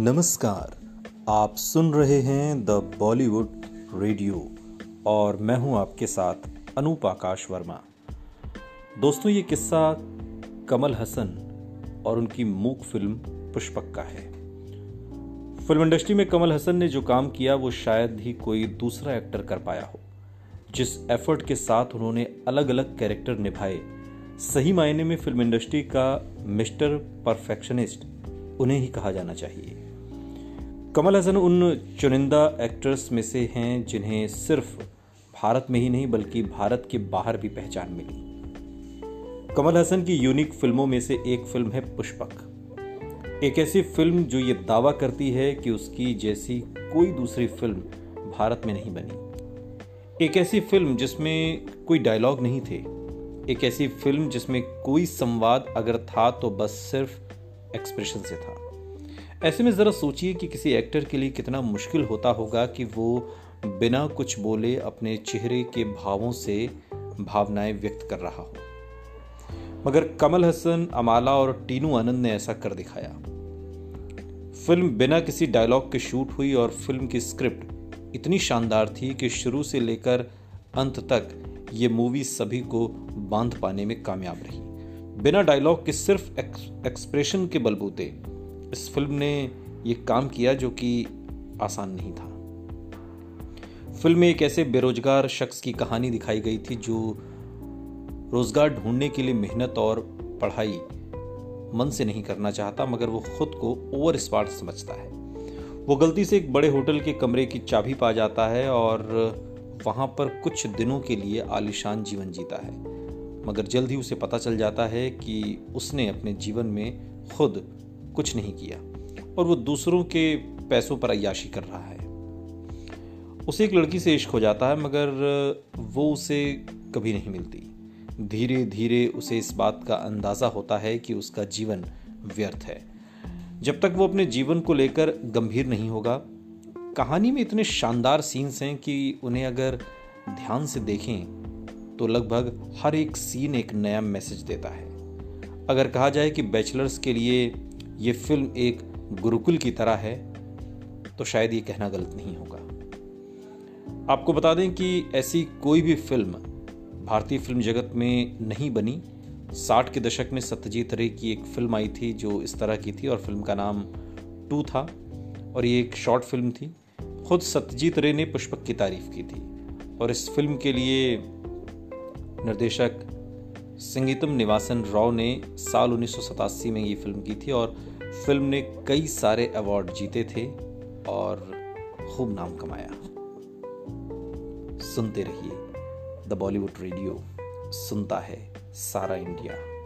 नमस्कार, आप सुन रहे हैं द बॉलीवुड रेडियो और मैं हूँ आपके साथ अनूप आकाश वर्मा। दोस्तों, ये किस्सा कमल हसन और उनकी मूक फ़िल्म पुष्पक का है। फ़िल्म इंडस्ट्री में कमल हसन ने जो काम किया, वो शायद ही कोई दूसरा एक्टर कर पाया हो, जिस एफर्ट के साथ उन्होंने अलग अलग कैरेक्टर निभाए। सही मायने में फ़िल्म इंडस्ट्री का मिस्टर परफेक्शनिस्ट उन्हें ही कहा जाना चाहिए। कमल हसन उन चुनिंदा एक्टर्स में से हैं जिन्हें सिर्फ़ भारत में ही नहीं, बल्कि भारत के बाहर भी पहचान मिली। कमल हसन की यूनिक फ़िल्मों में से एक फ़िल्म है पुष्पक। एक ऐसी फ़िल्म जो ये दावा करती है कि उसकी जैसी कोई दूसरी फ़िल्म भारत में नहीं बनी। एक ऐसी फ़िल्म जिसमें कोई डायलॉग नहीं थे। एक ऐसी फ़िल्म जिसमें कोई संवाद अगर था तो बस सिर्फ़ एक्सप्रेशन से था। ऐसे में ज़रा सोचिए कि किसी एक्टर के लिए कितना मुश्किल होता होगा कि वो बिना कुछ बोले अपने चेहरे के भावों से भावनाएँ व्यक्त कर रहा हो। मगर कमल हसन, अमाला और टीनू आनंद ने ऐसा कर दिखाया। फ़िल्म बिना किसी डायलॉग के शूट हुई और फ़िल्म की स्क्रिप्ट इतनी शानदार थी कि शुरू से लेकर अंत तक ये मूवी सभी को बाँध पाने में कामयाब रही। बिना डायलॉग के सिर्फ़ एक्सप्रेशन के बलबूते इस फ़िल्म ने ये काम किया जो कि आसान नहीं था। फ़िल्म में एक ऐसे बेरोजगार शख्स की कहानी दिखाई गई थी जो रोज़गार ढूँढने के लिए मेहनत और पढ़ाई मन से नहीं करना चाहता, मगर वो खुद को ओवर स्मार्ट समझता है। वो गलती से एक बड़े होटल के कमरे की चाबी पा जाता है और वहाँ पर कुछ दिनों के लिए आलिशान जीवन जीता है। मगर जल्द ही उसे पता चल जाता है कि उसने अपने जीवन में खुद कुछ नहीं किया और वो दूसरों के पैसों पर अयाशी कर रहा है। उसे एक लड़की से इश्क हो जाता है, मगर वो उसे कभी नहीं मिलती। धीरे धीरे उसे इस बात का अंदाज़ा होता है कि उसका जीवन व्यर्थ है। जब तक वो अपने जीवन को लेकर गंभीर नहीं होगा, कहानी में इतने शानदार सीन्स हैं कि उन्हें अगर ध्यान से देखें तो लगभग हर एक सीन एक नया मैसेज देता है। अगर कहा जाए कि बैचलर्स के लिए ये फ़िल्म एक गुरुकुल की तरह है तो शायद ये कहना गलत नहीं होगा। आपको बता दें कि ऐसी कोई भी फ़िल्म भारतीय फ़िल्म जगत में नहीं बनी। साठ के दशक में सत्यजीत रे की एक फ़िल्म आई थी जो इस तरह की थी और फ़िल्म का नाम टू था, और ये एक शॉर्ट फ़िल्म थी। खुद सत्यजीत रे ने पुष्पक की तारीफ़ की थी, और इस फ़िल्म के लिए निर्देशक संगीतम निवासन राव ने साल उन्नीस सौ सतासी में ये फ़िल्म की थी और फ़िल्म ने कई सारे अवार्ड जीते थे और खूब नाम कमाया। सुनते रहिए। द बॉलीवुड रेडियो, सुनता है सारा इंडिया।